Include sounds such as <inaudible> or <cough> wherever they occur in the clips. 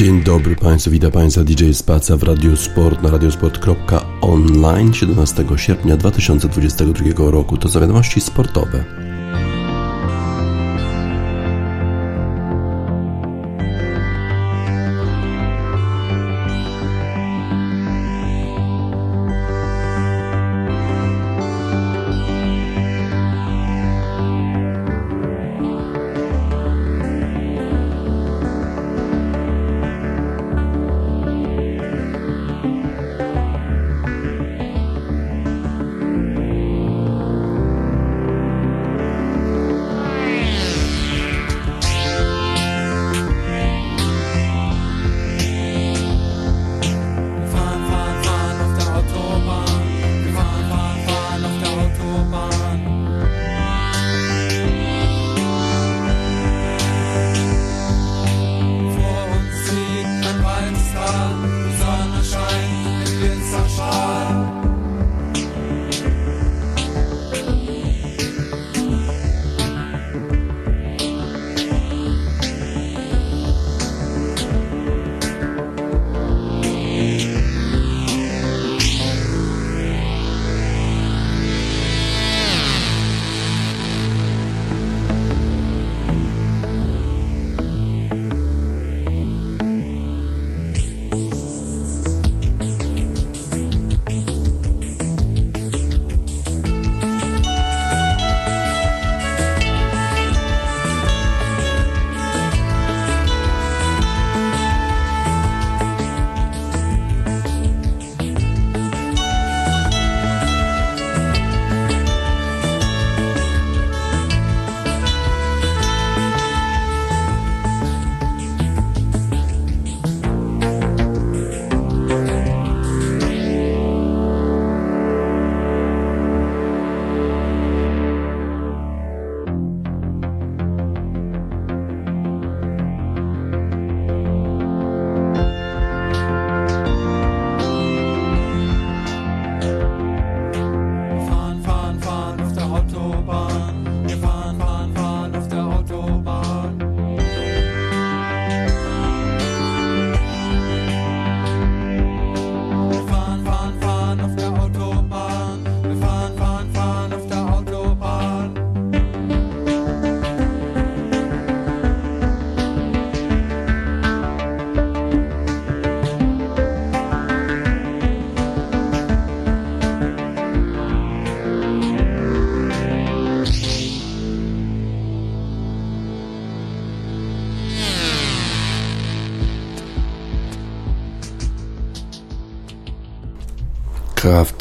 Dzień dobry Państwu, witam Państwa DJ Spaca w Radio Sport na radiosport.online 17 sierpnia 2022 roku. To za wiadomości sportowe.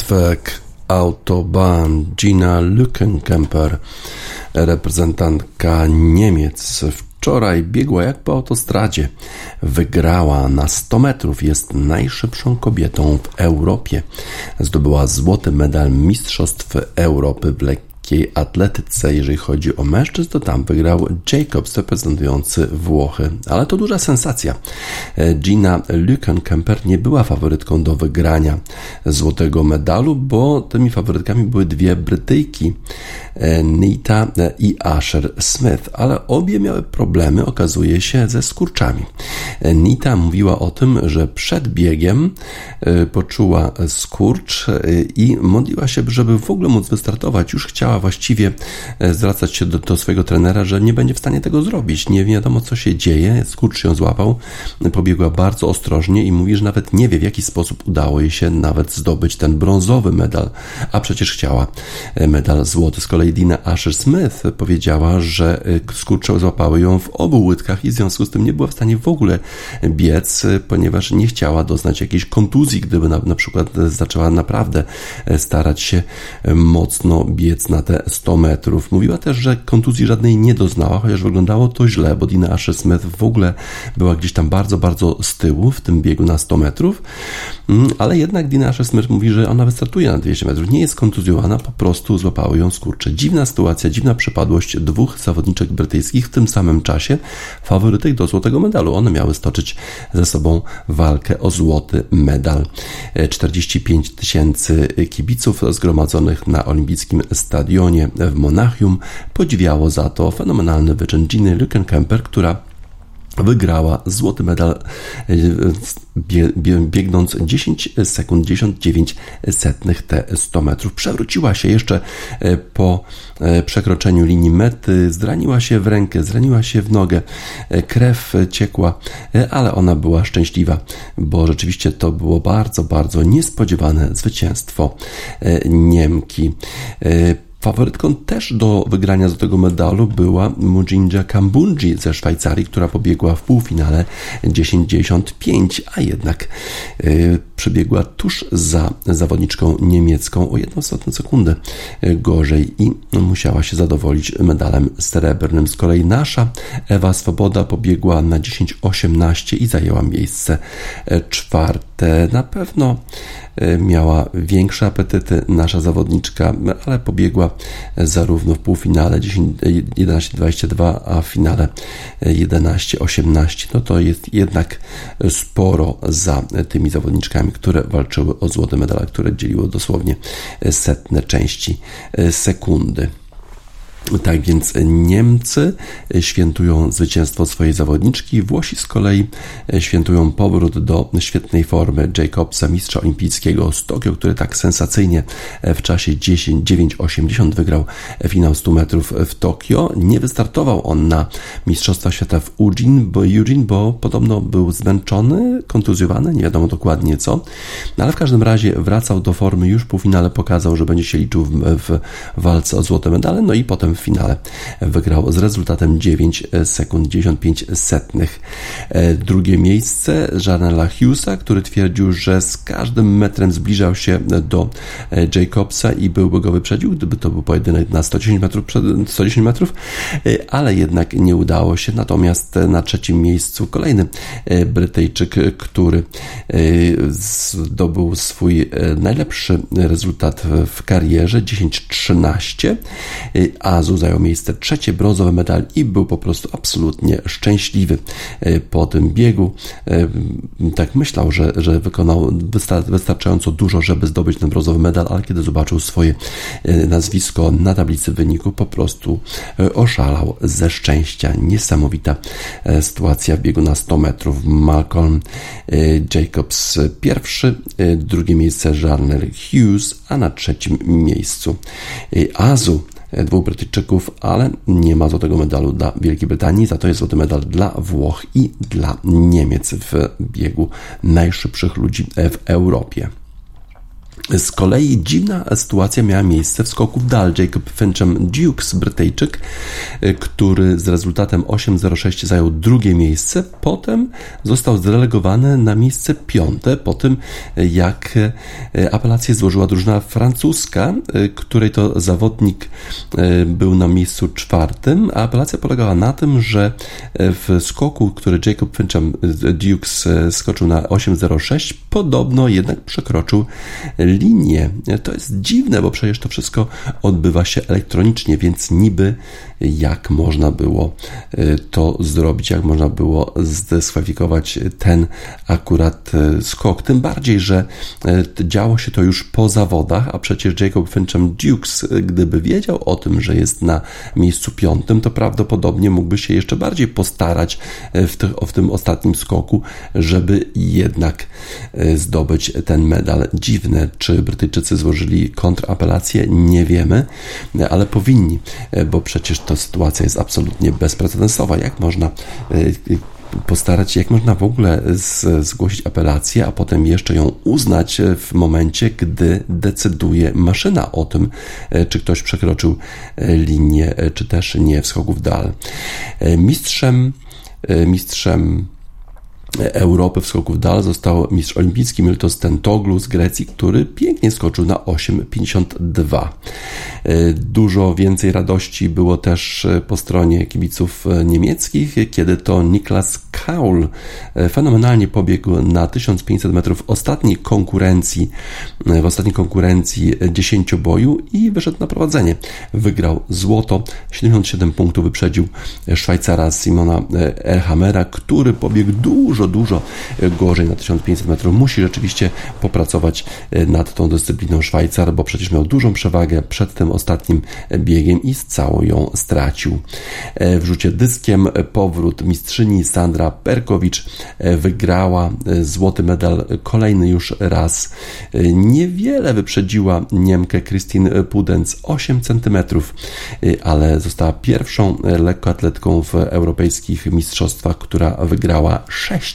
Kraftwerk Autobahn Gina Lückenkemper, reprezentantka Niemiec. Wczoraj biegła jak po autostradzie. Wygrała na 100 metrów. Jest najszybszą kobietą w Europie. Zdobyła złoty medal Mistrzostw Europy w lekkim lekkiej atletyce. Jeżeli chodzi o mężczyzn, to tam wygrał Jacobs reprezentujący Włochy, ale to duża sensacja. Gina Lückenkemper nie była faworytką do wygrania złotego medalu, bo tymi faworytkami były dwie Brytyjki, Nita i Asher Smith, ale obie miały problemy, okazuje się, ze skurczami. Nita mówiła o tym, że przed biegiem e, poczuła skurcz e, i modliła się, żeby w ogóle móc wystartować. Już chciała właściwie e, zwracać się do, do swojego trenera, że nie będzie w stanie tego zrobić. Nie wiadomo, co się dzieje. Skurcz ją złapał, pobiegła bardzo ostrożnie i mówi, że nawet nie wie, w jaki sposób udało jej się nawet zdobyć ten brązowy medal, a przecież chciała e, medal złoty. Z kolei Dina Asher Smith powiedziała, że e, skurcze złapały ją w obu łydkach i w związku z tym nie była w stanie w ogóle biec, ponieważ nie chciała doznać jakiejś kontuzji, gdyby na, na przykład zaczęła naprawdę starać się mocno biec na te 100 metrów. Mówiła też, że kontuzji żadnej nie doznała, chociaż wyglądało to źle, bo Dina Asher Smith w ogóle była gdzieś tam bardzo, bardzo z tyłu w tym biegu na 100 metrów, mm, ale jednak Dina Asher Smith mówi, że ona wystartuje na 200 metrów. Nie jest kontuzjowana, po prostu złapały ją skurcze. Dziwna sytuacja, dziwna przypadłość dwóch zawodniczek brytyjskich w tym samym czasie, faworytek do złotego medalu. One miały stoczyć ze sobą walkę o złoty medal. 45 e, tysięcy kibiców zgromadzonych na olimpijskim stadionie w Monachium podziwiało za to fenomenalny wyczyn Ginny Lückenkämper, która wygrała złoty medal biegnąc 10 sekund 99 setnych te 100 metrów. Przewróciła się jeszcze e, po e, przekroczeniu linii mety, zraniła się w rękę, zraniła się w nogę, e, krew ciekła, ale ona była szczęśliwa, bo rzeczywiście to było bardzo, bardzo niespodziewane zwycięstwo Niemki. Faworytką też do wygrania złotego medalu była Mujinja Kambunji ze Szwajcarii, która pobiegła w półfinale 10.95, a jednak yy, przebiegła tuż za zawodniczką niemiecką o 1 sekundę gorzej i musiała się zadowolić medalem srebrnym. Z kolei nasza Ewa Swoboda pobiegła na 10.18 i zajęła miejsce czwarte. Na pewno E, miała większe apetyty nasza zawodniczka, ale pobiegła zarówno w półfinale 11-22, a w finale 11-18. No to jest jednak sporo za tymi zawodniczkami, które walczyły o złote medale, które dzieliło dosłownie setne części sekundy. Tak więc Niemcy świętują zwycięstwo swojej zawodniczki, Włosi z kolei świętują powrót do świetnej formy Jacobsa, mistrza olimpijskiego z Tokio, który tak sensacyjnie w czasie 10-9-80 wygrał finał 100 metrów w Tokio. Nie wystartował on na Mistrzostwa Świata w Eugene, bo, Eugene, bo podobno był zmęczony, kontuzjowany, nie wiadomo dokładnie co, no, ale w każdym razie wracał do formy, już po finale pokazał, że będzie się liczył w, w walce o złote medale, no i potem w finale wygrał z rezultatem 9 sekund 95 setnych. E, drugie miejsce Janela Hughesa, który twierdził, że z każdym metrem zbliżał się do e, Jacobsa i byłby go wyprzedził, gdyby to był pojedynek na 110 metrów, 110 metrów e, ale jednak nie udało się. Natomiast na trzecim miejscu kolejny Brytyjczyk, który zdobył swój najlepszy rezultat w karierze 10-13, a Azu zajął miejsce trzecie, brązowy medal i był po prostu absolutnie szczęśliwy e, po tym biegu. E, tak myślał, że, że wykonał wystarczająco dużo, żeby zdobyć ten brązowy medal, ale kiedy zobaczył swoje e, nazwisko na tablicy wyniku, po prostu oszalał ze szczęścia. Niesamowita sytuacja w biegu na 100 metrów. Malcolm Jacobs pierwszy, drugie miejsce Jarnell Hughes, a na trzecim miejscu Azu dwóch Brytyjczyków, ale nie ma złotego medalu dla Wielkiej Brytanii, za to jest złoty medal dla Włoch i dla Niemiec w biegu najszybszych ludzi w Europie. Z kolei dziwna sytuacja miała miejsce w skoku w dal. Jacob Fincham Dukes, Brytyjczyk, który z rezultatem 8.06 zajął drugie miejsce, potem został zrelegowany na miejsce piąte, po tym jak apelację złożyła drużyna francuska, której to zawodnik był na miejscu czwartym, a apelacja polegała na tym, że w skoku, który Jacob Fincham Dukes skoczył na 8.06, podobno jednak przekroczył linię. To jest dziwne, bo przecież to wszystko odbywa się elektronicznie, więc niby jak można było y, to zrobić, jak można było zdyskwalifikować ten akurat y, skok. Tym bardziej, że y, działo się to już po zawodach, a przecież Jacob Fincham Dukes, gdyby wiedział o tym, że jest na miejscu piątym, to prawdopodobnie mógłby się jeszcze bardziej postarać w, tych, w tym ostatnim skoku, żeby jednak zdobyć ten medal. Dziwne, czy Brytyjczycy złożyli kontrapelację, nie wiemy, ale powinni, bo przecież ta sytuacja jest absolutnie bezprecedensowa. Jak można y, y, postarać się, jak można w ogóle z, zgłosić apelację, a potem jeszcze ją uznać w momencie, gdy decyduje maszyna o tym, y, czy ktoś przekroczył linię, czy też nie w skoku w dal. Mistrzem, mistrzem Europy w skoku w dal został mistrz olimpijski Miltos Tentoglu z Grecji, który pięknie skoczył na 8,52. E, dużo więcej radości było też e, po stronie kibiców e, niemieckich, kiedy to Niklas Kaul fenomenalnie pobiegł na 1500 metrów ostatniej konkurencji, w ostatniej konkurencji 10 boju i wyszedł na prowadzenie. Wygrał złoto, 77 punktów wyprzedził Szwajcara Simona Elhamera, który pobiegł dużo, dużo gorzej na 1500 metrów. Musi rzeczywiście popracować nad tą dyscypliną Szwajcar, bo przecież miał dużą przewagę przed tym ostatnim biegiem i całą ją stracił. W rzucie dyskiem powrót mistrzyni Sandra Perkowicz wygrała złoty medal kolejny już raz. Niewiele wyprzedziła Niemkę Christine Pudenz 8 cm, ale została pierwszą lekkoatletką w europejskich mistrzostwach, która wygrała 6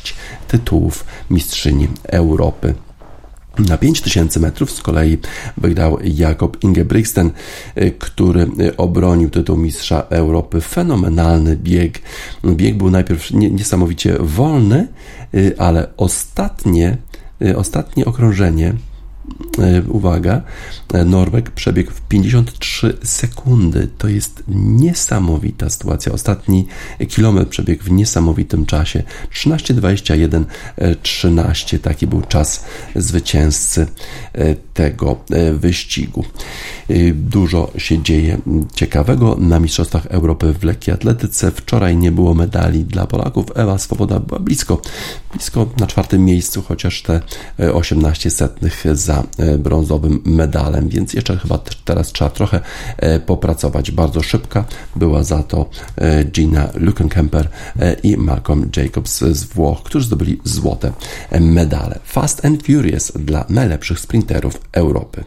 tytułów mistrzyni Europy. Na 5000 metrów z kolei wygrał Jakob Ingebrigtsen, który obronił tytuł mistrza Europy. Fenomenalny bieg. Bieg był najpierw niesamowicie wolny, ale ostatnie, ostatnie okrążenie uwaga, e, Norweg przebiegł w 53 sekundy. To jest niesamowita sytuacja. Ostatni kilometr przebiegł w niesamowitym czasie. 13:21 13 taki był czas zwycięzcy e, tego wyścigu. Dużo się dzieje ciekawego na Mistrzostwach Europy w lekkiej atletyce. Wczoraj nie było medali dla Polaków. Ewa Swoboda była blisko, blisko na czwartym miejscu, chociaż te 18 setnych za brązowym medalem, więc jeszcze chyba teraz trzeba trochę popracować. Bardzo szybka była za to Gina Lukenkemper i Malcolm Jacobs z Włoch, którzy zdobyli złote medale. Fast and Furious dla najlepszych sprinterów Europy.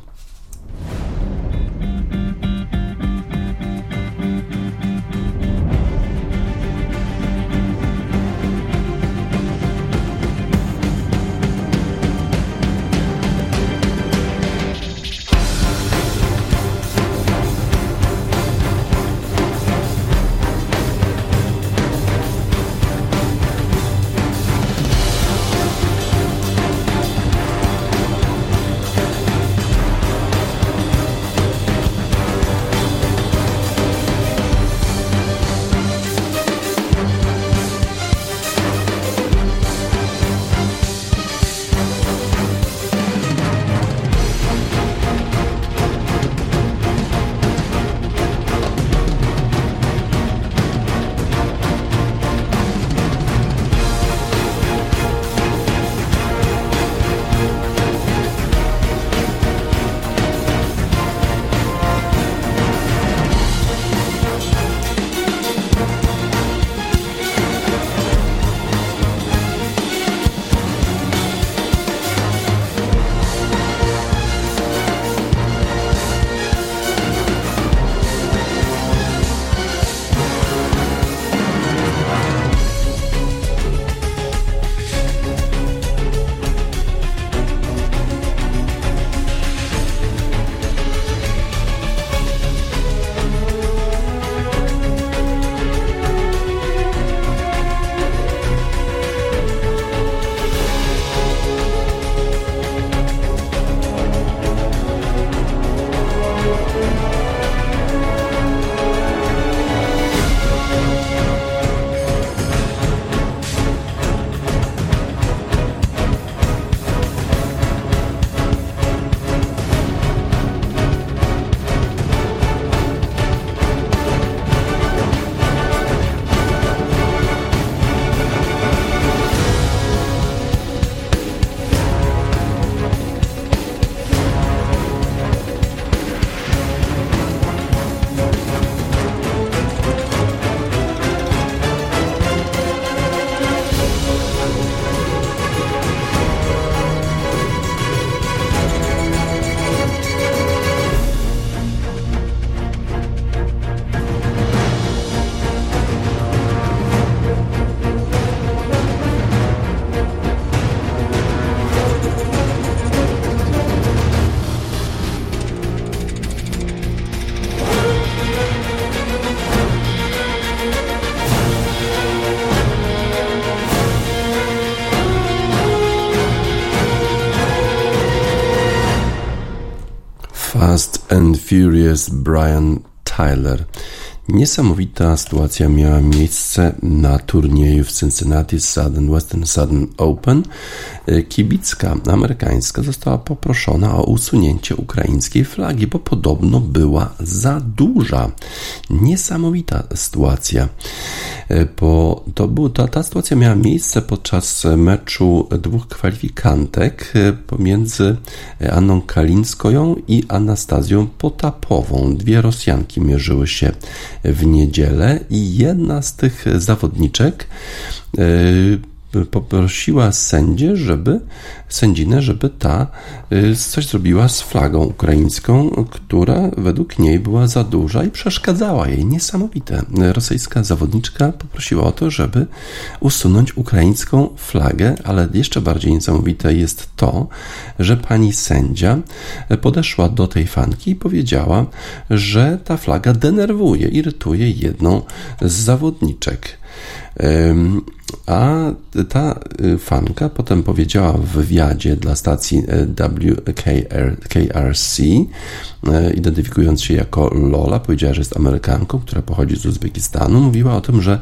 And Furious Brian Tyler. Niesamowita sytuacja miała miejsce na turnieju w Cincinnati Southern Western Southern Open. Kibicka amerykańska została poproszona o usunięcie ukraińskiej flagi, bo podobno była za duża. Niesamowita sytuacja. Bo to był, ta, ta sytuacja miała miejsce podczas meczu dwóch kwalifikantek pomiędzy Anną Kalińską i Anastazją Potapową. Dwie Rosjanki mierzyły się w niedzielę i jedna z tych zawodniczek e, poprosiła sędzię, żeby sędzinę, żeby ta y, coś zrobiła z flagą ukraińską, która według niej była za duża i przeszkadzała jej. Niesamowite. Rosyjska zawodniczka poprosiła o to, żeby usunąć ukraińską flagę, ale jeszcze bardziej niesamowite jest to, że pani sędzia podeszła do tej fanki i powiedziała, że ta flaga denerwuje, irytuje jedną z zawodniczek. A ta y, fanka potem powiedziała w wywiadzie dla stacji y, WKRC, y, identyfikując się jako Lola, powiedziała, że jest Amerykanką, która pochodzi z Uzbekistanu. Mówiła o tym, że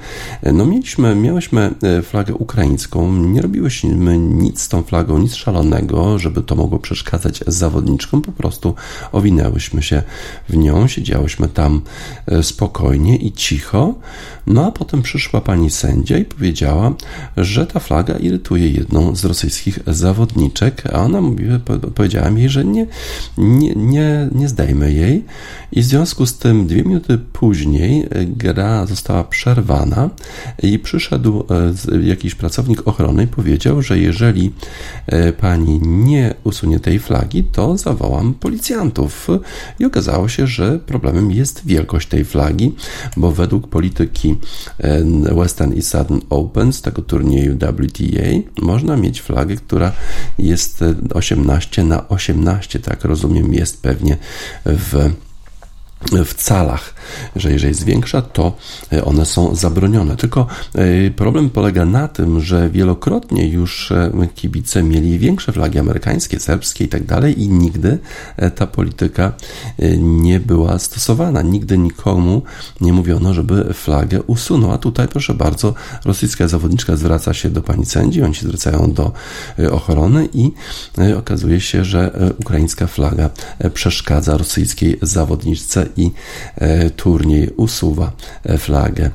no mieliśmy, miałyśmy flagę ukraińską, nie robiłyśmy nic z tą flagą, nic szalonego, żeby to mogło przeszkadzać zawodniczkom, po prostu owinęłyśmy się w nią, siedziałyśmy tam spokojnie i cicho, no a potem przyszła pani sędzia i powiedziała, że ta flaga irytuje jedną z rosyjskich zawodniczek, a ona mówiła, powiedziała mi, że nie, nie, nie, nie zdejmę jej i w związku z tym dwie minuty później gra została przerwana i przyszedł e, jakiś pracownik ochrony i powiedział, że jeżeli e, pani nie usunie tej flagi, to zawołam policjantów. I okazało się, że problemem jest wielkość tej flagi, bo według polityki e, Western i Southern Open z tego turnieju WTA można mieć flagę, która jest 18 na 18, tak rozumiem, jest pewnie w w calach, że jeżeli jest większa, to e, one są zabronione. Tylko e, problem polega na tym, że wielokrotnie już e, kibice mieli większe flagi amerykańskie, serbskie i tak dalej i nigdy ta polityka nie była stosowana. Nigdy nikomu nie mówiono, żeby flagę usunął. A tutaj, proszę bardzo, rosyjska zawodniczka zwraca się do pani sędzi, oni się zwracają do ochrony i okazuje się, że ukraińska flaga przeszkadza rosyjskiej zawodniczce i e, turniej usuwa e, flagę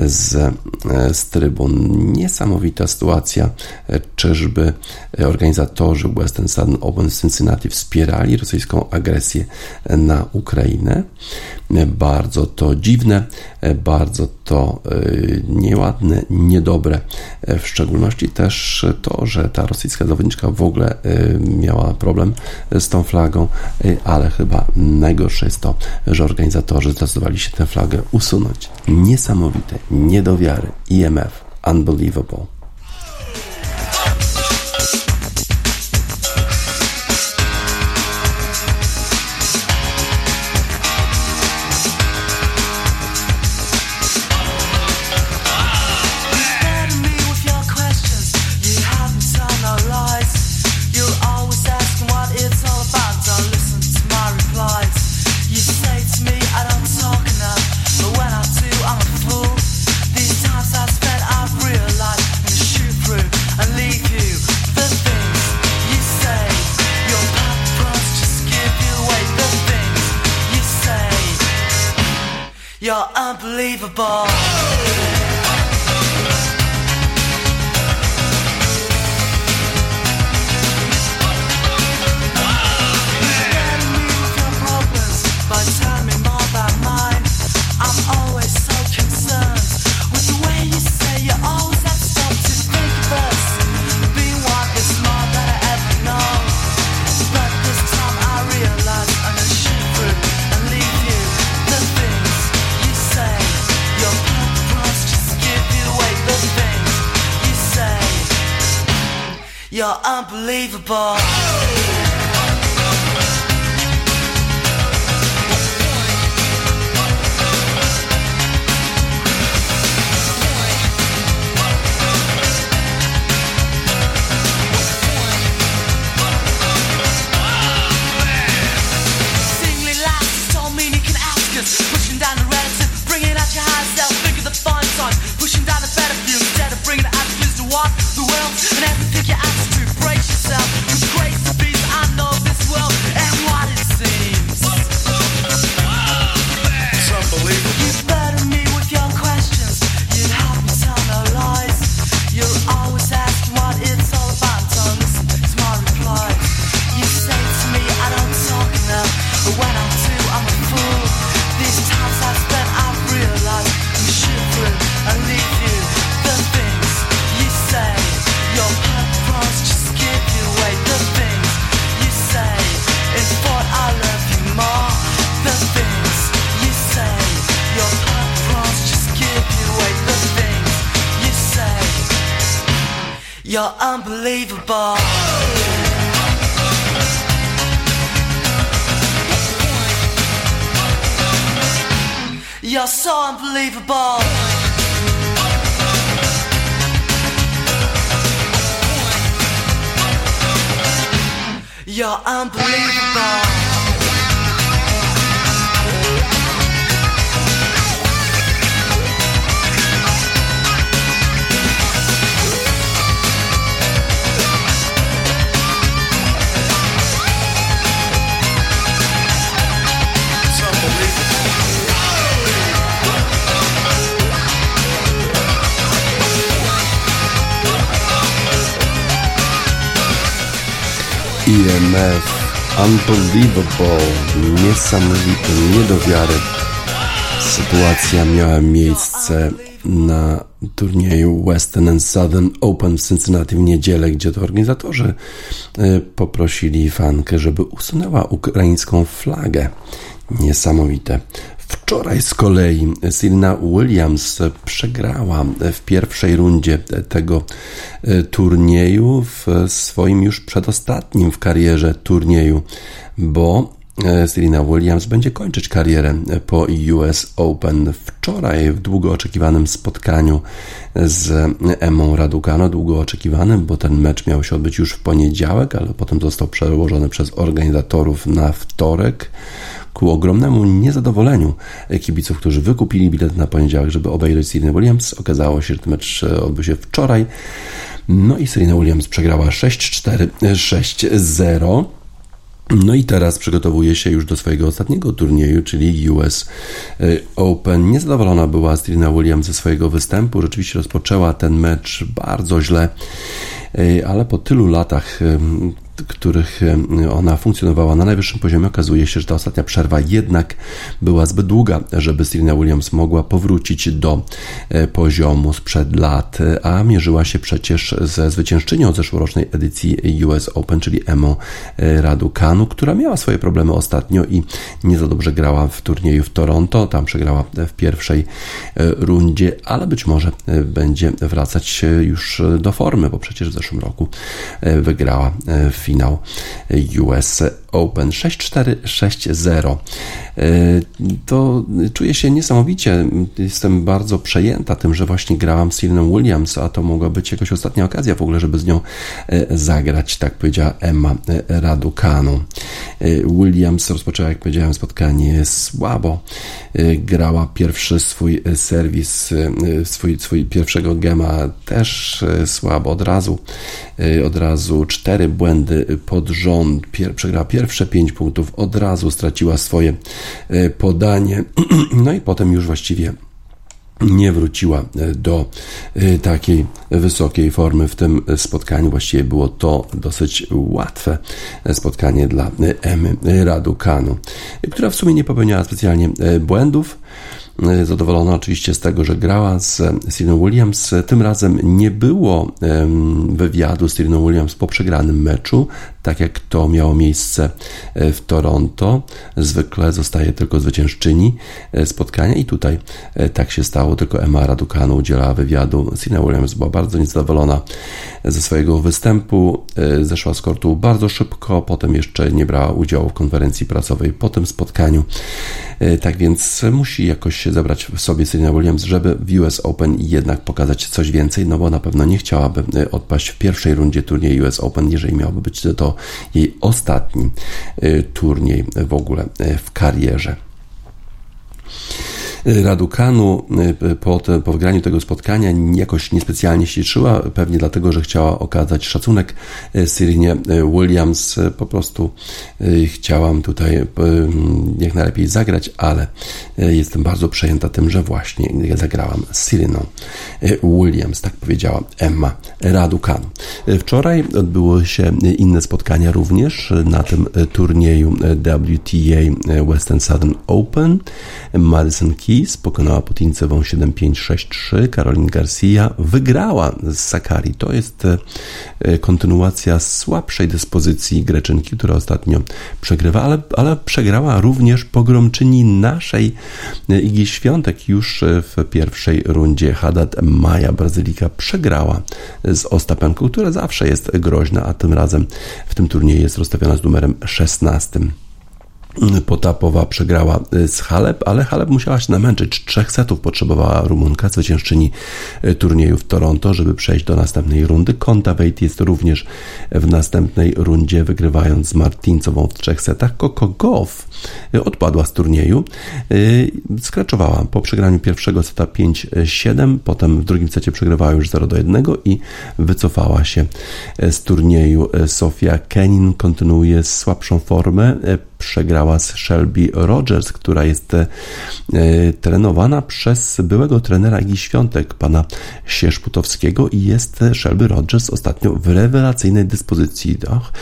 z, e, z trybun. Niesamowita sytuacja. Czyżby organizatorzy Western Southern Open Cincinnati wspierali rosyjską agresję na Ukrainę? Bardzo to dziwne, bardzo to nieładne, niedobre. W szczególności też to, że ta rosyjska zawodniczka w ogóle miała problem z tą flagą, ale chyba najgorsze jest to, że organizatorzy zdecydowali się tę flagę usunąć. Niesamowite, nie do wiary. IMF, unbelievable. Unbelievable. Unbelievable. IMF Unbelievable, niesamowity, nie do wiary. Sytuacja miała miejsce na turnieju Western and Southern Open w Cincinnati w niedzielę, gdzie to organizatorzy e, poprosili fankę, żeby usunęła ukraińską flagę. Niesamowite. Wczoraj z kolei Serena Williams przegrała w pierwszej rundzie tego e, turnieju w swoim już przedostatnim w karierze turnieju, bo e, Serena Williams będzie kończyć karierę po US Open. Wczoraj w długo oczekiwanym spotkaniu z Emą Raducano, długo oczekiwanym, bo ten mecz miał się odbyć już w poniedziałek, ale potem został przełożony przez organizatorów na wtorek ku ogromnemu niezadowoleniu kibiców, którzy wykupili bilet na poniedziałek, żeby obejrzeć Serena Williams. Okazało się, że ten mecz odbył się wczoraj. No i Serena Williams przegrała 6-4, 6-0. No i teraz przygotowuje się już do swojego ostatniego turnieju, czyli US Open. Niezadowolona była Serena Williams ze swojego występu. Rzeczywiście rozpoczęła ten mecz bardzo źle, ale po tylu latach których ona funkcjonowała na najwyższym poziomie, okazuje się, że ta ostatnia przerwa jednak była zbyt długa, żeby Serena Williams mogła powrócić do e, poziomu sprzed lat, a mierzyła się przecież ze zwyciężczynią zeszłorocznej edycji US Open, czyli Emo e, Raducanu, która miała swoje problemy ostatnio i nie za dobrze grała w turnieju w Toronto, tam przegrała w pierwszej e, rundzie, ale być może będzie wracać już do formy, bo przecież w zeszłym roku wygrała w finał US Open 6-4, 6-0. E, to czuję się niesamowicie. Jestem bardzo przejęta tym, że właśnie grałam z Sylwią Williams, a to mogła być jakaś ostatnia okazja w ogóle, żeby z nią e, zagrać, tak powiedziała Emma e, Raducanu. Williams rozpoczęła, jak powiedziałem, spotkanie słabo. Grała pierwszy swój serwis, swój, swój pierwszego gema też słabo. Od razu, od razu cztery błędy pod rząd. Przegrała pierwsze pięć punktów, od razu straciła swoje E, podanie, <clears throat> no i potem już właściwie nie wróciła e, do e, takiej wysokiej formy w tym spotkaniu. Właściwie było to dosyć łatwe spotkanie dla Emy Raducanu, która w sumie nie popełniała specjalnie błędów. Zadowolona oczywiście z tego, że grała z Serena Williams. Tym razem nie było wywiadu z Serena Williams po przegranym meczu tak jak to miało miejsce e, w Toronto. Zwykle zostaje tylko zwyciężczyni e, spotkania i tutaj e, tak się stało, tylko Emma Raducanu udzielała wywiadu. Sina Williams była bardzo niezadowolona ze swojego występu, zeszła z kortu bardzo szybko, potem jeszcze nie brała udziału w konferencji prasowej po tym spotkaniu. Tak więc musi jakoś się zebrać w sobie Serena Williams, żeby w US Open jednak pokazać coś więcej, no bo na pewno nie chciałaby odpaść w pierwszej rundzie turnieju US Open, jeżeli miałoby być to jej ostatni y, turniej w ogóle y, w karierze. Radukanu y, po, te, po wygraniu tego spotkania jakoś niespecjalnie się cieszyła, pewnie dlatego, że chciała okazać szacunek y, Syrinie y, Williams. Po prostu chciałam tutaj jak najlepiej zagrać, ale jestem bardzo przejęta tym, że właśnie zagrałam z Syriną Williams, tak powiedziała Emma Radukanu. Wczoraj odbyło się inne spotkania również na tym turnieju WTA Western Southern Open. Madison Key Ortiz, pokonała Putincewą 7-5-6-3. Karolin Garcia wygrała z Sakari. To jest e, kontynuacja słabszej dyspozycji Greczynki, która ostatnio przegrywa, ale, ale przegrała również pogromczyni naszej e, Igi Świątek już w pierwszej rundzie. Haddad Maja, Brazylika, przegrała z Ostapenką, która zawsze jest groźna, a tym razem w tym turnieju jest rozstawiona z numerem 16. Potapowa przegrała y, z Halep, ale Halep musiała się namęczyć. Trzech setów potrzebowała Rumunka, zwyciężczyni y, turnieju w Toronto, żeby przejść do następnej rundy. Konta Wejt jest również w następnej rundzie, wygrywając z Martincową w trzech setach. Coco Goff y, odpadła z turnieju. Skraczowała po przegraniu pierwszego seta 5-7, potem w drugim secie przegrywała już 0 do 1 i wycofała się z turnieju. Sofia Kenin kontynuuje słabszą formę przegrała z Shelby Rogers, która jest e, trenowana przez byłego trenera Igi Świątek, pana Sierzputowskiego i jest Shelby Rogers ostatnio w rewelacyjnej dyspozycji. Ach,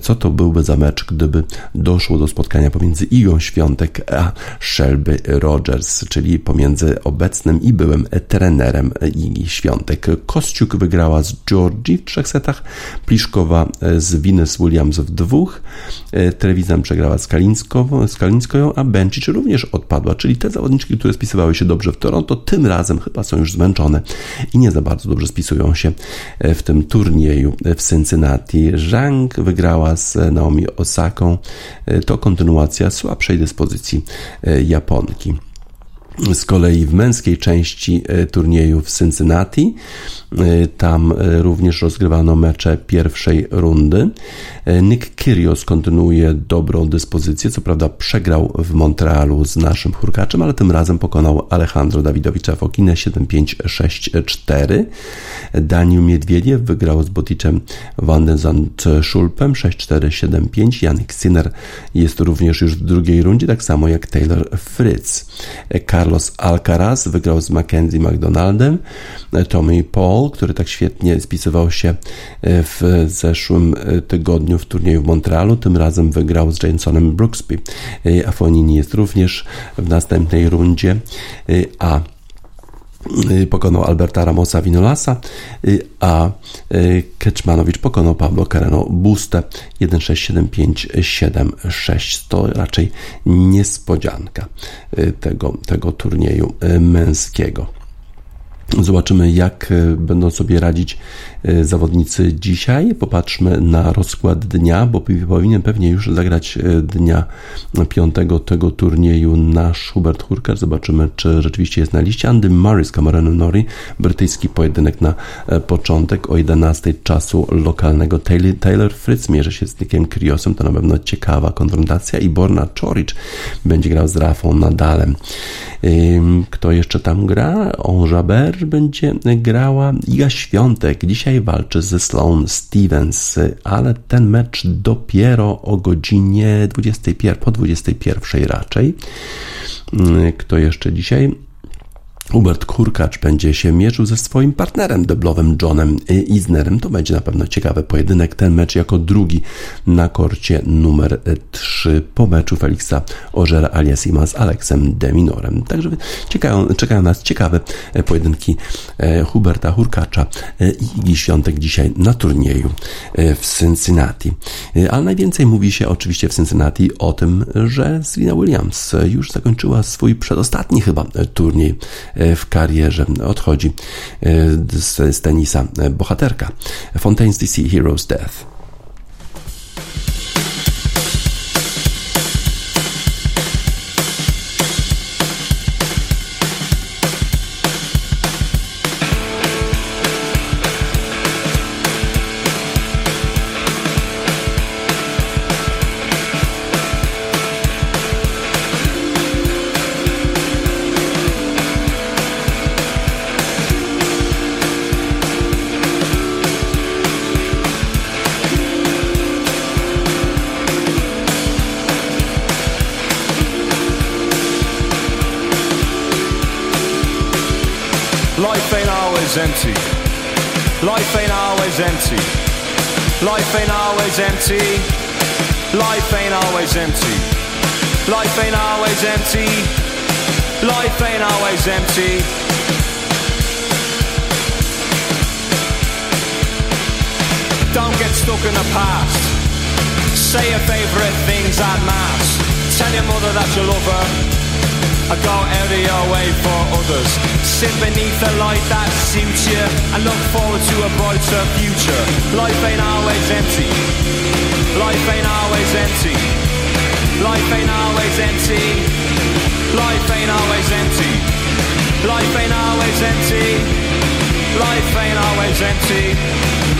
co to byłby za mecz, gdyby doszło do spotkania pomiędzy Igą Świątek a Shelby Rogers, czyli pomiędzy obecnym i byłym trenerem Igi Świątek. Kościuk wygrała z Georgii w trzech setach, Pliszkowa z Venus Williams w dwóch, e, Trevisan przegrała z Skalińską, a Bencic również odpadła, czyli te zawodniczki, które spisywały się dobrze w Toronto, tym razem chyba są już zmęczone i nie za bardzo dobrze spisują się e, w tym turnieju w Cincinnati. Zhang wygrała z Naomi Osaką. E, to kontynuacja słabszej dyspozycji e, Japonki. Z kolei w męskiej części turnieju w Cincinnati E, tam e, również rozgrywano mecze pierwszej rundy. E, Nick Kyrgios kontynuuje dobrą dyspozycję. Co prawda przegrał w Montrealu z naszym hurkaczem, ale tym razem pokonał Alejandro Dawidowicza Fokinę 7-5-6-4. Daniel Miedwiediew wygrał z Boticem Van den Zandt Schulpem 6-4-7-5. Janik Sinner jest również już w drugiej rundzie, tak samo jak Taylor Fritz. Carlos Alcaraz wygrał z Mackenzie McDonaldem. Tommy Paul który tak świetnie spisywał się e, w zeszłym e, tygodniu w turnieju w Montrealu. Tym razem wygrał z Jamesonem Brooksby. E, Afonini jest również w następnej rundzie, a pokonał Alberta Ramosa Vinolasa, a Keczmanowicz pokonał Pablo Carreno Buste 1-6-7-5-7-6. To raczej niespodzianka tego, tego turnieju męskiego. Zobaczymy, jak e, będą sobie radzić e, zawodnicy dzisiaj. Popatrzmy na rozkład dnia, bo powinien pewnie już zagrać e, dnia piątego tego turnieju nasz Hubert Hurkacz. Zobaczymy, czy rzeczywiście jest na liście. Andy Murray z Cameronem Nori, brytyjski pojedynek na początek o 11 czasu lokalnego. Taylor, Fritz mierzy się z Nickiem Kriosem, to na pewno ciekawa konfrontacja i Borna Czoric będzie grał z Rafą Nadalem. Kto jeszcze tam gra? On Jaber będzie grała Iga Świątek. Dzisiaj walczy ze Sloane Stevens, ale ten mecz dopiero o godzinie 21, po 21 raczej. Kto jeszcze dzisiaj? Hubert Kurkacz będzie się mierzył ze swoim partnerem deblowym Johnem Isnerem. To będzie na pewno ciekawy pojedynek. Ten mecz jako drugi na korcie numer 3 po meczu Felixa Ożera Aliasima z Aleksem Deminorem. Także czekają, czekają nas ciekawe pojedynki e, Huberta Hurkacza e, i Igi Świątek dzisiaj na turnieju e, w Cincinnati. Ale najwięcej mówi się oczywiście w Cincinnati o tym, że Serena Williams już zakończyła swój przedostatni chyba turniej w karierze. Odchodzi e, z, tenisa bohaterka Fontaine's DC Heroes Death. Favourite things at mass. Tell your mother that you love her. I go out of your way for others. Sit beneath the light that suits you and look forward to a brighter future. Life ain't always empty. Life ain't always empty. Life ain't always empty. Life ain't always empty. Life ain't always empty. Life ain't always empty.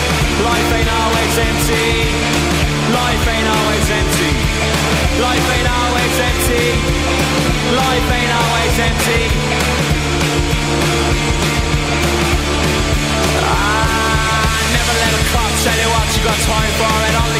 Life ain't always empty. Life ain't always empty. Life ain't always empty. Life ain't always empty. Ah, never let a clock tell you what you got time for.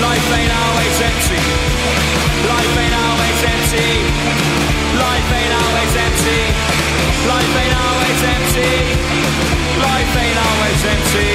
Life ain't always empty. Life ain't always empty. Life ain't always empty. Life ain't always empty. Life ain't always empty.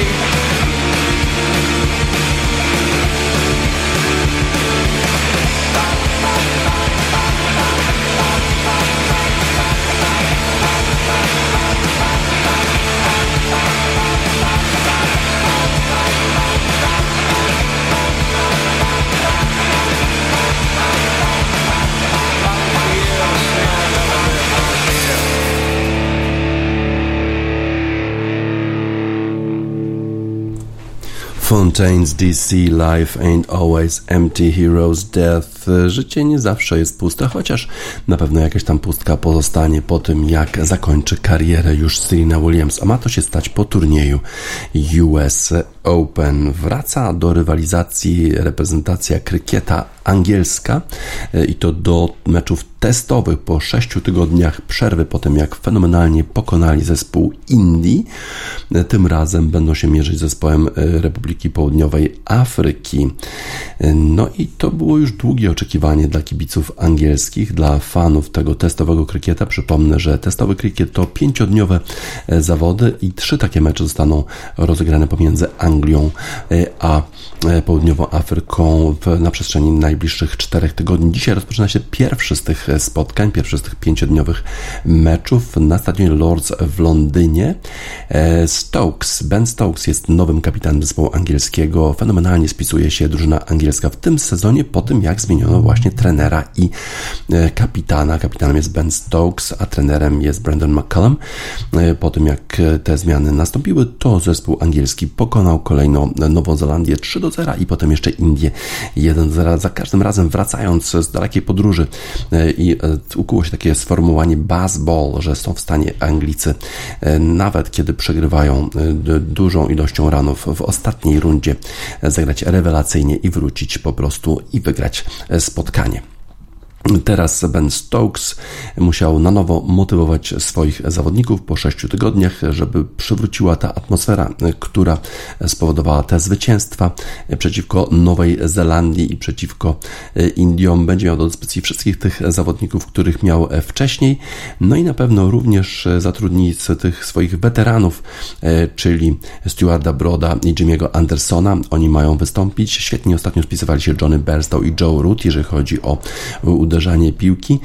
Fontaines DC Life Ain't Always Empty Heroes Death. Życie nie zawsze jest puste, chociaż na pewno jakaś tam pustka pozostanie po tym, jak zakończy karierę już Serena Williams, a ma to się stać po turnieju US Open. Wraca do rywalizacji reprezentacja krykieta angielska e, i to do meczów testowych po sześciu tygodniach przerwy po tym, jak fenomenalnie pokonali zespół Indii. E, Tym razem będą się mierzyć z zespołem e, Republiki Południowej Afryki. No i to było już długie oczekiwanie dla kibiców angielskich, dla fanów tego testowego krykieta. Przypomnę, że testowy krykiet to pięciodniowe zawody i trzy takie mecze zostaną rozegrane pomiędzy Anglią e, a e, Południową Afryką na przestrzeni najbliższych czterech tygodni. Dzisiaj rozpoczyna się pierwszy z tych e, spotkań, pierwszy z tych pięciodniowych meczów na stadionie Lords w Londynie. Stokes, Ben Stokes jest nowym kapitanem zespołu angielskiego. Fenomenalnie spisuje się drużyna angielska w tym sezonie po tym, jak zmieniono właśnie trenera i kapitana. Kapitanem jest Ben Stokes, a trenerem jest Brandon McCullum. E, Po tym, jak te zmiany nastąpiły, to zespół angielski pokonał kolejno Nową Zelandię 3 do 0 i potem jeszcze Indię 1 do 0. Za każdym razem wracając z dalekiej podróży e, i e, ukuło się takie sformułowanie baseball, że są w stanie Anglicy, e, nawet kiedy przegrywają dużą ilością ranów w ostatniej rundzie, zagrać rewelacyjnie i wrócić po prostu i wygrać spotkanie. Teraz Ben Stokes musiał na nowo motywować swoich zawodników po sześciu tygodniach, żeby przywróciła ta atmosfera, która spowodowała te zwycięstwa przeciwko Nowej Zelandii i przeciwko Indiom. Będzie miał do dyspozycji wszystkich tych zawodników, których miał wcześniej. No i na pewno również zatrudni tych swoich weteranów, czyli Stewarda Broda i Jimmy'ego Andersona. Oni mają wystąpić. Świetnie ostatnio spisywali się Johnny Berstow i Joe Root, jeżeli chodzi o uderzanie piłki,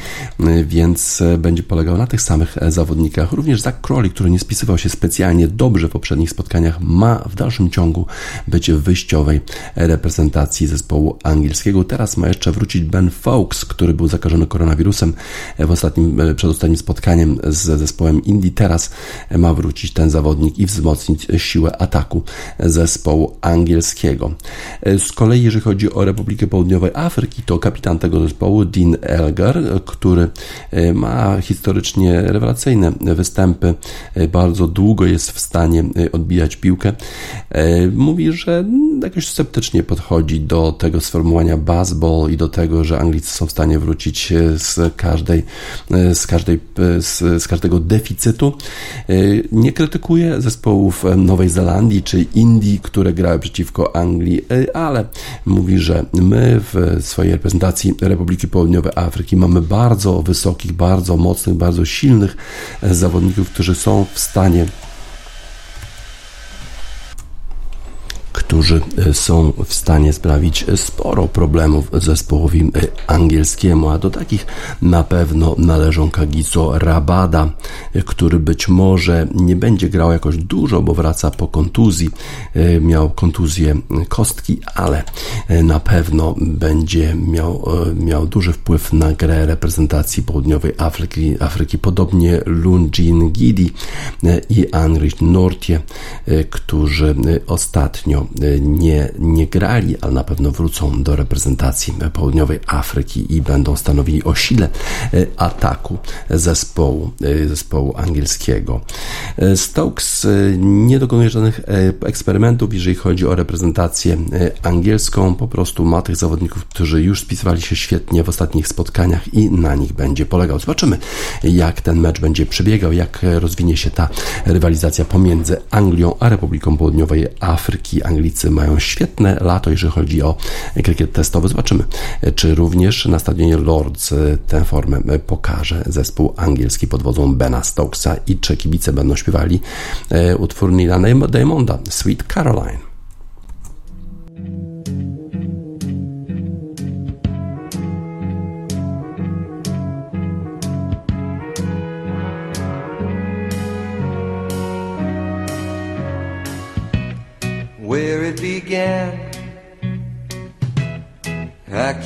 więc będzie polegał na tych samych zawodnikach. Również Zach Crowley, który nie spisywał się specjalnie dobrze w poprzednich spotkaniach, ma w dalszym ciągu być w wyjściowej reprezentacji zespołu angielskiego. Teraz ma jeszcze wrócić Ben Fawkes, który był zakażony koronawirusem w ostatnim, przed ostatnim spotkaniem z zespołem Indii. Teraz ma wrócić ten zawodnik i wzmocnić siłę ataku zespołu angielskiego. Z kolei, jeżeli chodzi o Republikę Południowej Afryki, to kapitan tego zespołu, Dean Elgar, który e, ma historycznie rewelacyjne występy, e, bardzo długo jest w stanie e, odbijać piłkę. Mówi, że jakoś sceptycznie podchodzi do tego sformułowania baseball i do tego, że Anglicy są w stanie wrócić z każdej, z każdej, z, z każdego deficytu. Nie krytykuje zespołów Nowej Zelandii czy Indii, które grały przeciwko Anglii, ale mówi, że my w swojej reprezentacji Republiki Południowej Afryki. Mamy bardzo wysokich, bardzo mocnych, bardzo silnych zawodników, którzy są w stanie którzy e, są w stanie sprawić sporo problemów zespołowi e, angielskiemu, a do takich na pewno należą Kagiso Rabada, e, który być może nie będzie grał jakoś dużo, bo wraca po kontuzji, miał kontuzję kostki, ale na pewno będzie miał, miał duży wpływ na grę reprezentacji południowej Afryki, Afryki podobnie Lunjin Gidi i Anrich Nortie, którzy ostatnio nie, nie grali, ale na pewno wrócą do reprezentacji południowej Afryki i będą stanowili o sile e, ataku zespołu, e, zespołu angielskiego. E, Stokes nie dokonuje żadnych eksperymentów, jeżeli chodzi o reprezentację angielską. Po prostu ma tych zawodników, którzy już spisywali się świetnie w ostatnich spotkaniach i na nich będzie polegał. Zobaczymy, jak ten mecz będzie przebiegał, jak rozwinie się ta rywalizacja pomiędzy Anglią a Republiką Południowej Afryki. Anglicy mają świetne lato, jeżeli chodzi o krykiet testowy. Zobaczymy, czy również na stadionie Lords tę formę pokaże zespół angielski pod wodzą Bena Stokesa i czy kibice będą śpiewali e, utwór Nila Diamonda, Sweet Caroline.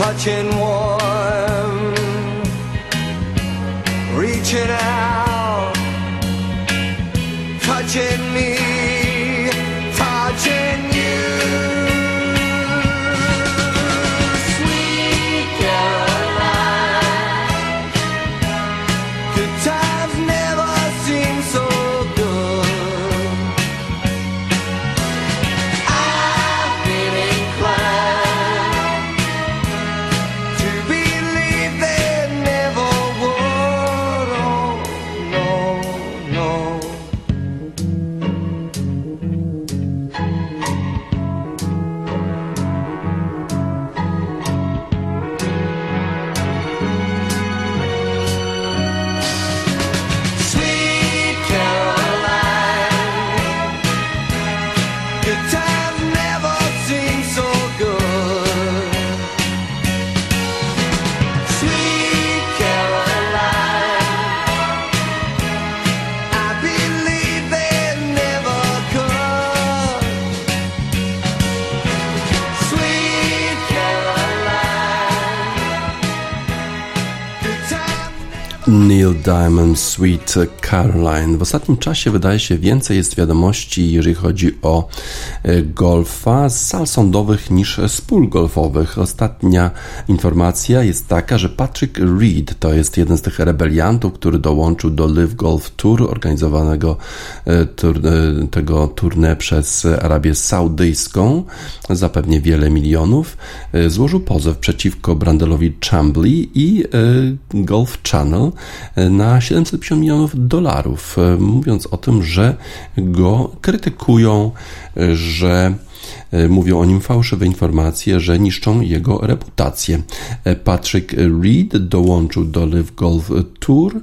touching water. Neil Diamond, Sweet Caroline. W ostatnim czasie wydaje się więcej jest wiadomości, jeżeli chodzi o golfa z sal sądowych niż z pól golfowych. Ostatnia informacja jest taka, że Patrick Reed to jest jeden z tych rebeliantów, który dołączył do Live Golf Tour organizowanego e, tur, e, tego tournée przez Arabię Saudyjską za pewnie wiele milionów. E, Złożył pozew przeciwko Brandelowi Chambly i e, Golf Channel e, na 750 milionów dolarów, e, mówiąc o tym, że go krytykują, e, że e, mówią o nim fałszywe informacje, że niszczą jego reputację. E, Patrick Reed dołączył do Live Golf Tour.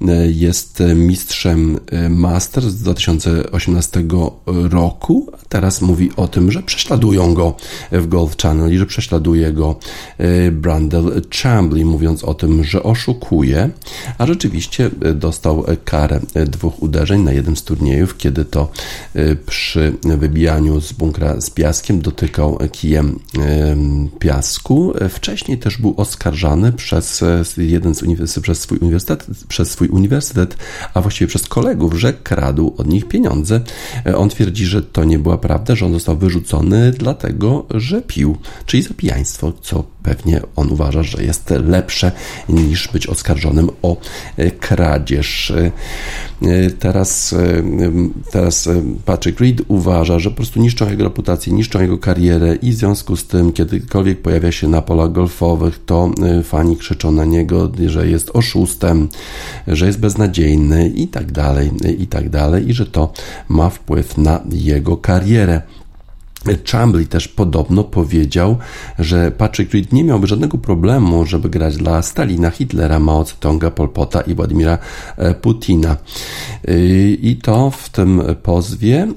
E, Jest mistrzem e, Masters z 2018 roku. Teraz mówi o tym, że prześladują go w Golf Channel i że prześladuje go e, Brandel Chambly, mówiąc o tym, że oszukuje, a rzeczywiście dostał karę dwóch uderzeń na jednym z turniejów, kiedy to przy wybijaniu z bunkra z piaskiem dotykał kijem em, piasku. Wcześniej też był oskarżany przez jeden z uniwersytetów, przez swój uniwersytet, przez swój uniwersytet, a właściwie przez kolegów, że kradł od nich pieniądze. E, On twierdzi, że to nie była prawda, że on został wyrzucony dlatego, że pił, czyli za pijaństwo, co pewnie on uważa, że jest lepsze niż być oskarżonym o e, kradzież. E, Teraz, teraz Patrick Reed uważa, że po prostu niszczą jego reputację, niszczą jego karierę i w związku z tym, kiedykolwiek pojawia się na polach golfowych, to fani krzyczą na niego, że jest oszustem, że jest beznadziejny i tak dalej, i tak dalej, i że to ma wpływ na jego karierę. Chambly też podobno powiedział, że Patrick Reed nie miałby żadnego problemu, żeby grać dla Stalina, Hitlera, Mao Tse-tonga, Pol Pota i Władimira e, Putina. I to w tym pozwie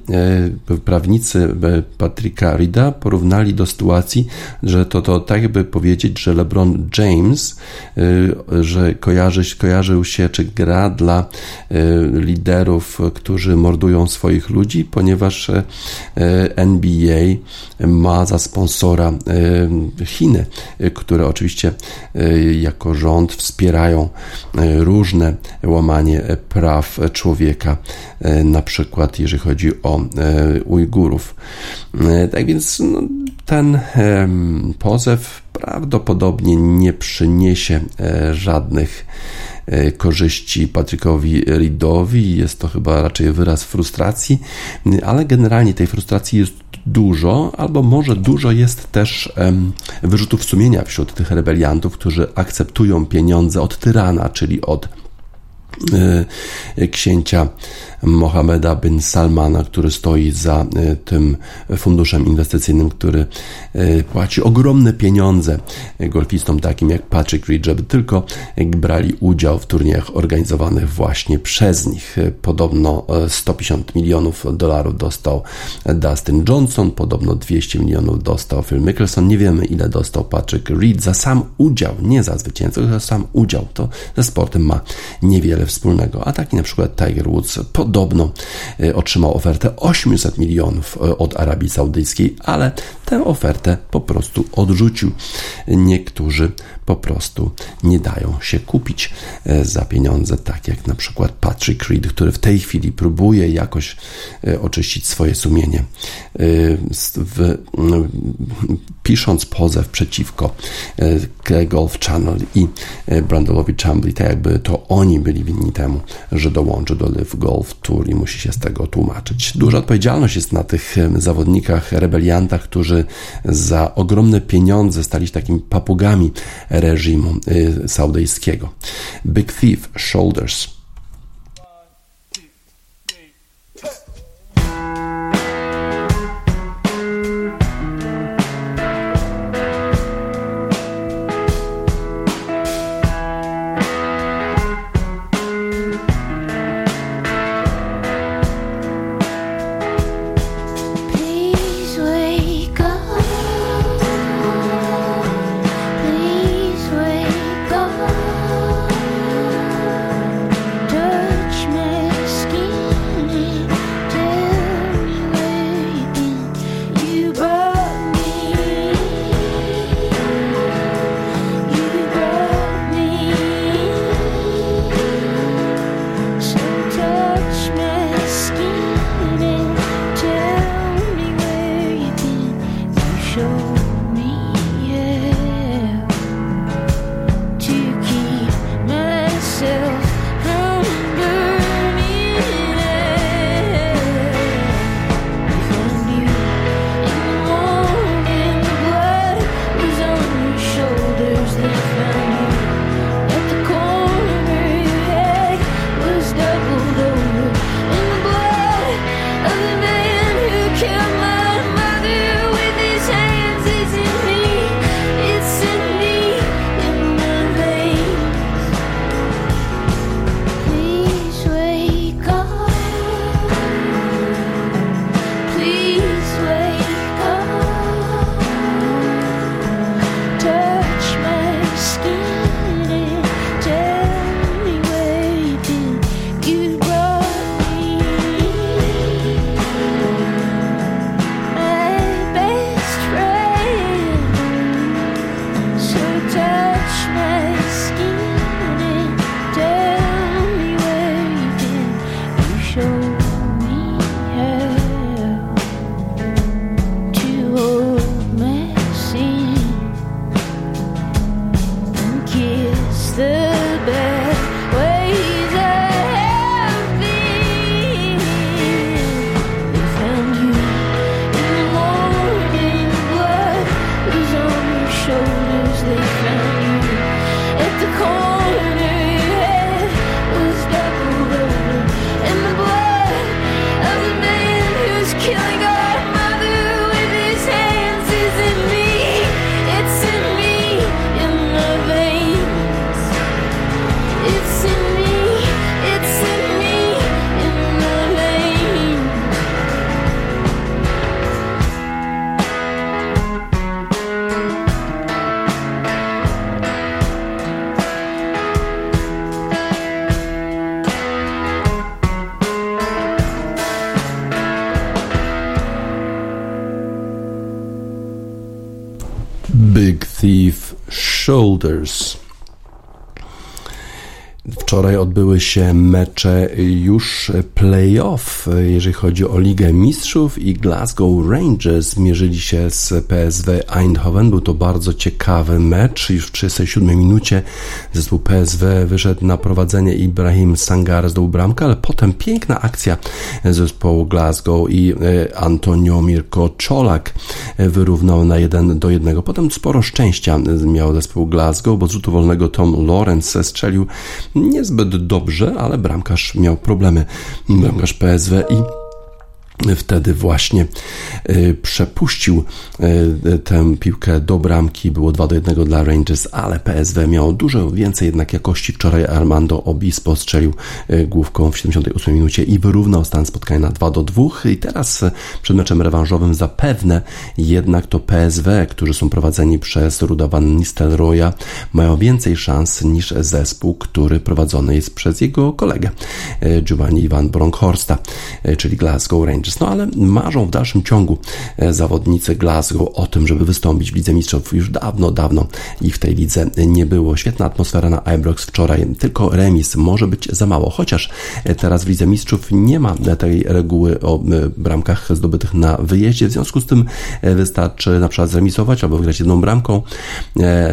e, prawnicy e, Patricka Reeda porównali do sytuacji, że to, to tak jakby powiedzieć, że LeBron James, że kojarzy, kojarzył się, czy gra dla liderów, którzy mordują swoich ludzi, ponieważ e, NBA ma za sponsora e, Chiny, e, które oczywiście e, jako rząd wspierają różne łamanie praw człowieka, na przykład jeżeli chodzi o Ujgurów. Tak więc no, ten pozew prawdopodobnie nie przyniesie żadnych korzyści Patrykowi Reedowi. Jest to chyba raczej wyraz frustracji, ale generalnie tej frustracji jest dużo, albo może dużo jest też wyrzutów sumienia wśród tych rebeliantów, którzy akceptują pieniądze od tyrana, czyli od e, księcia Mohameda bin Salmana, który stoi za e, tym funduszem inwestycyjnym, który e, płaci ogromne pieniądze golfistom takim jak Patrick Reed, żeby tylko brali udział w turniejach organizowanych właśnie przez nich. Podobno e, 150 milionów dolarów dostał Dustin Johnson, podobno 200 milionów dostał Phil Mickelson. Nie wiemy, ile dostał Patrick Reed za sam udział, nie za zwycięstwo, za sam udział. To ze sportem ma niewiele wspólnego. A taki na przykład Tiger Woods podobno e, otrzymał ofertę 800 milionów e, od Arabii Saudyjskiej, ale tę ofertę po prostu odrzucił. Niektórzy po prostu nie dają się kupić e, za pieniądze, tak jak na przykład Patrick Reed, który w tej chwili próbuje jakoś e, oczyścić swoje sumienie, e, w, pisząc pozew przeciwko Golf Channel i Brandelowi Chambly, tak jakby to oni byli winni temu, że dołączy do Live Golf Tour i musi się z tego tłumaczyć. Duża odpowiedzialność jest na tych zawodnikach, rebeliantach, którzy za ogromne pieniądze stali się takimi papugami reżimu y, saudyjskiego. Big Thief, Shoulders. Shoulders. Wczoraj odbyły się mecze już playoff, jeżeli chodzi o Ligę Mistrzów i Glasgow Rangers mierzyli się z PSW Eindhoven. Był to bardzo ciekawy mecz. Już w 37 minucie zespół PSW wyszedł na prowadzenie Ibrahim Sangar zdobył bramkę, ale potem piękna akcja zespołu Glasgow i e, Antonio Mirko Czolak wyrównał na 1 do 1. Potem sporo szczęścia miał zespół Glasgow, bo z rzutu wolnego Tom Lawrence strzelił niezbyt dobrze, ale bramkarz miał problemy. Bramkarz PSW i wtedy właśnie y, przepuścił y, tę piłkę do bramki. Było 2 do 1 dla Rangers, ale PSW miało dużo więcej jednak jakości. Wczoraj Armando Obispo strzelił y, główką w 78 minucie i wyrównał stan spotkania na 2 do 2. I teraz przed meczem rewanżowym zapewne jednak to PSW, którzy są prowadzeni przez Ruda Van Nistelrooya, mają więcej szans niż zespół, który prowadzony jest przez jego kolegę Giovanni Van Bronkhorsta, czyli Glasgow Rangers. Rangers. No ale marzą w dalszym ciągu e, zawodnicy Glasgow o tym, żeby wystąpić w Lidze Mistrzów już dawno, dawno i w tej lidze nie było. Świetna atmosfera na Ibrox wczoraj, tylko remis może być za mało, chociaż e, teraz w Lidze Mistrzów nie ma tej reguły o bramkach zdobytych na wyjeździe, w związku z tym wystarczy na przykład zremisować albo wygrać jedną bramką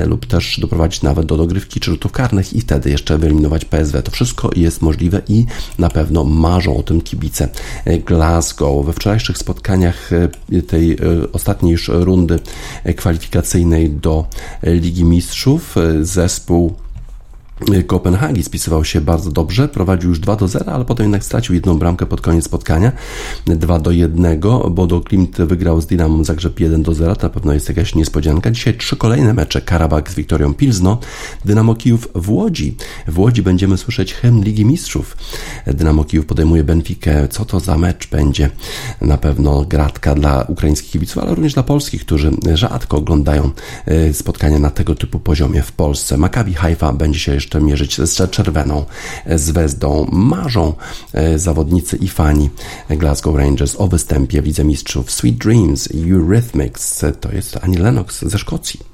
lub też doprowadzić nawet do dogrywki czy rzutów karnych i wtedy jeszcze wyeliminować PSW. To wszystko jest możliwe i na pewno marzą o tym kibice Glasgow. We wczorajszych spotkaniach e, tej e, ostatniej już rundy kwalifikacyjnej do Ligi Mistrzów e, zespół Kopenhagi spisywał się bardzo dobrze, prowadził już 2 do 0, ale potem jednak stracił jedną bramkę pod koniec spotkania 2 do 1, bo do Klimt wygrał z Dynamą Zagrzeb 1 do 0, to na pewno jest jakaś niespodzianka. Dzisiaj trzy kolejne mecze, Karabak z Wiktorią Pilzno, Dynamo Kijów w Łodzi. W Łodzi będziemy słyszeć hymn Ligi Mistrzów. Dynamo Kijów podejmuje Benfikę. Co to za mecz będzie? Na pewno gratka dla ukraińskich kibiców, ale również dla polskich, którzy rzadko oglądają e, spotkania na tego typu poziomie w Polsce. Maccabi Haifa będzie się jeszcze mierzyć z czerwoną z Wezdą. Marzą e, zawodnicy i fani Glasgow Rangers o występie w Lidze Mistrzów Sweet Dreams Eurythmics. To jest Annie Lennox ze Szkocji.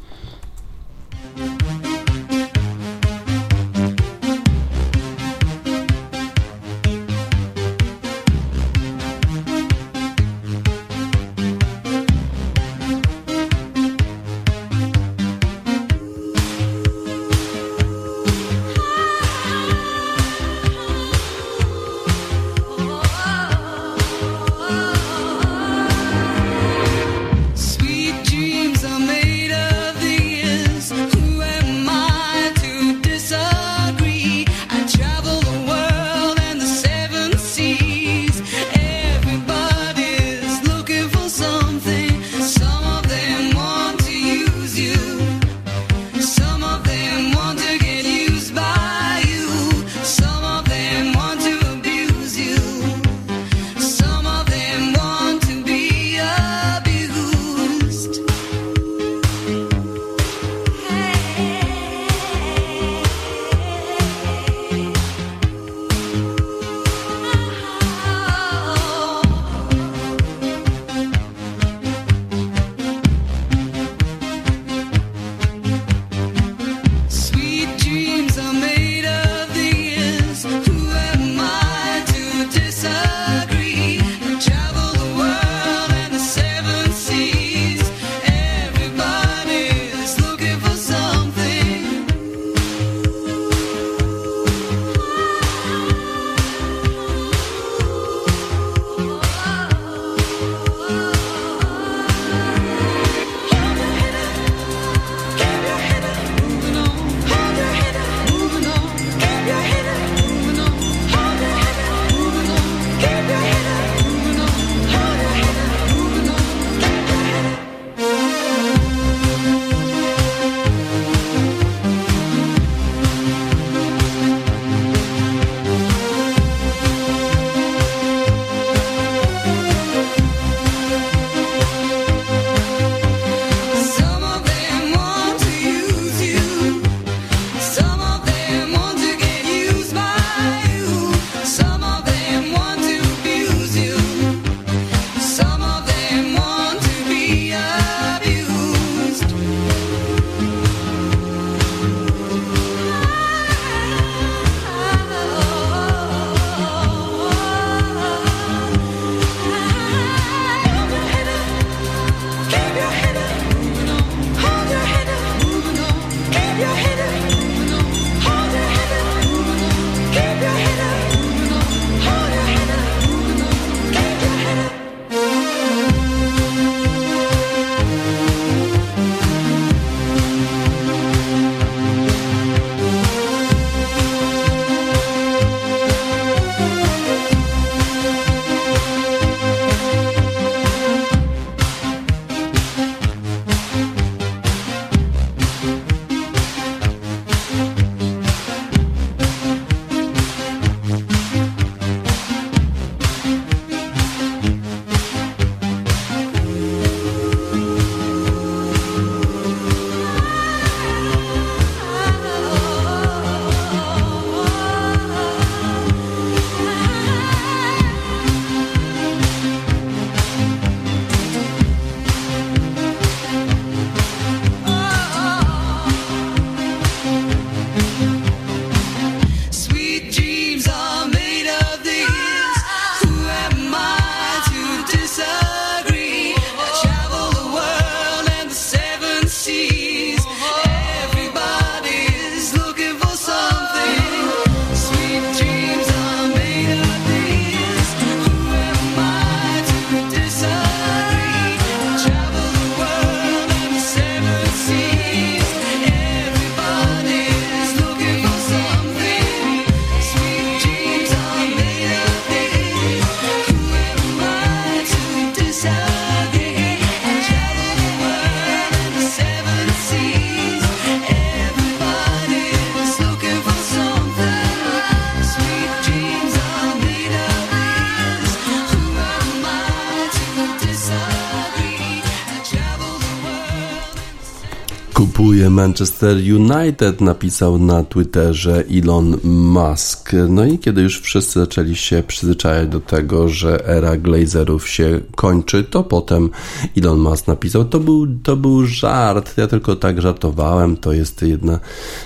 Manchester United, napisał na Twitterze Elon Musk. No i kiedy już wszyscy zaczęli się przyzwyczajać do tego, że era Glazerów się kończy, to potem Elon Musk napisał, to był, to był żart, ja tylko tak żartowałem, to jest jedna,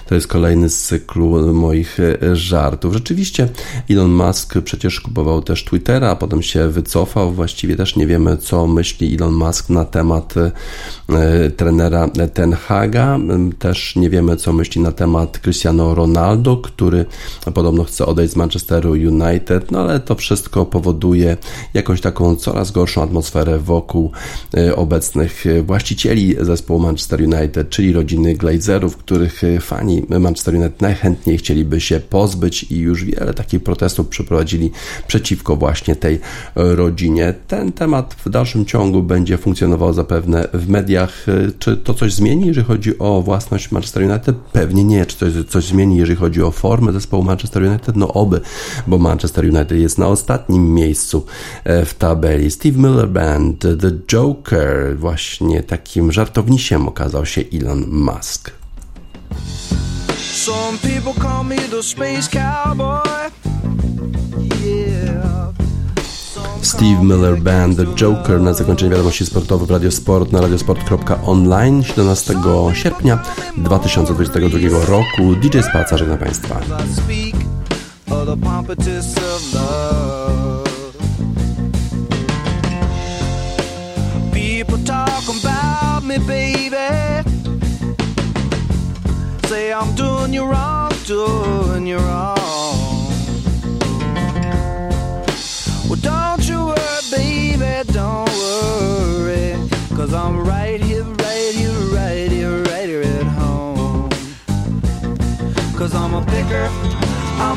to jest kolejny z cyklu moich żartów. Rzeczywiście Elon Musk przecież kupował też Twittera, a potem się wycofał, właściwie też nie wiemy, co myśli Elon Musk na temat e, trenera Ten Haga. Też nie wiemy, co myśli na temat Cristiano Ronaldo, który podobno chce odejść z Manchesteru United, no ale to wszystko powoduje jakąś taką coraz gorszą atmosferę wokół e, obecnych właścicieli zespołu Manchester United, czyli rodziny Glazerów, których fani Manchester United najchętniej chcieliby się pozbyć i już wiele takich protestów przeprowadzili przeciwko właśnie tej rodzinie. Ten temat w dalszym ciągu będzie funkcjonował zapewne w mediach. Czy to coś zmieni, jeżeli chodzi o własność Manchester United? Pewnie nie. Czy coś, coś zmieni, jeżeli chodzi o formę zespołu Manchester United? No oby, bo Manchester United jest na ostatnim miejscu e, w tabeli. Steve Miller Band, The Joker, właśnie takim żartownisiem okazał się Elon Musk. Some people call me the space cowboy. Yeah. Steve Miller Band, The Joker na zakończenie wiadomości sportowych w Radiosport na radiosport.online 17 sierpnia 2022 roku. DJ Spaca żegna Państwa. Say I'm doing you wrong, doing you wrong.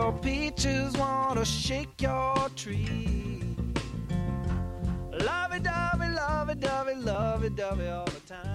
your peaches wanna shake your tree. Lovey dovey, lovey dovey, lovey dovey all the time.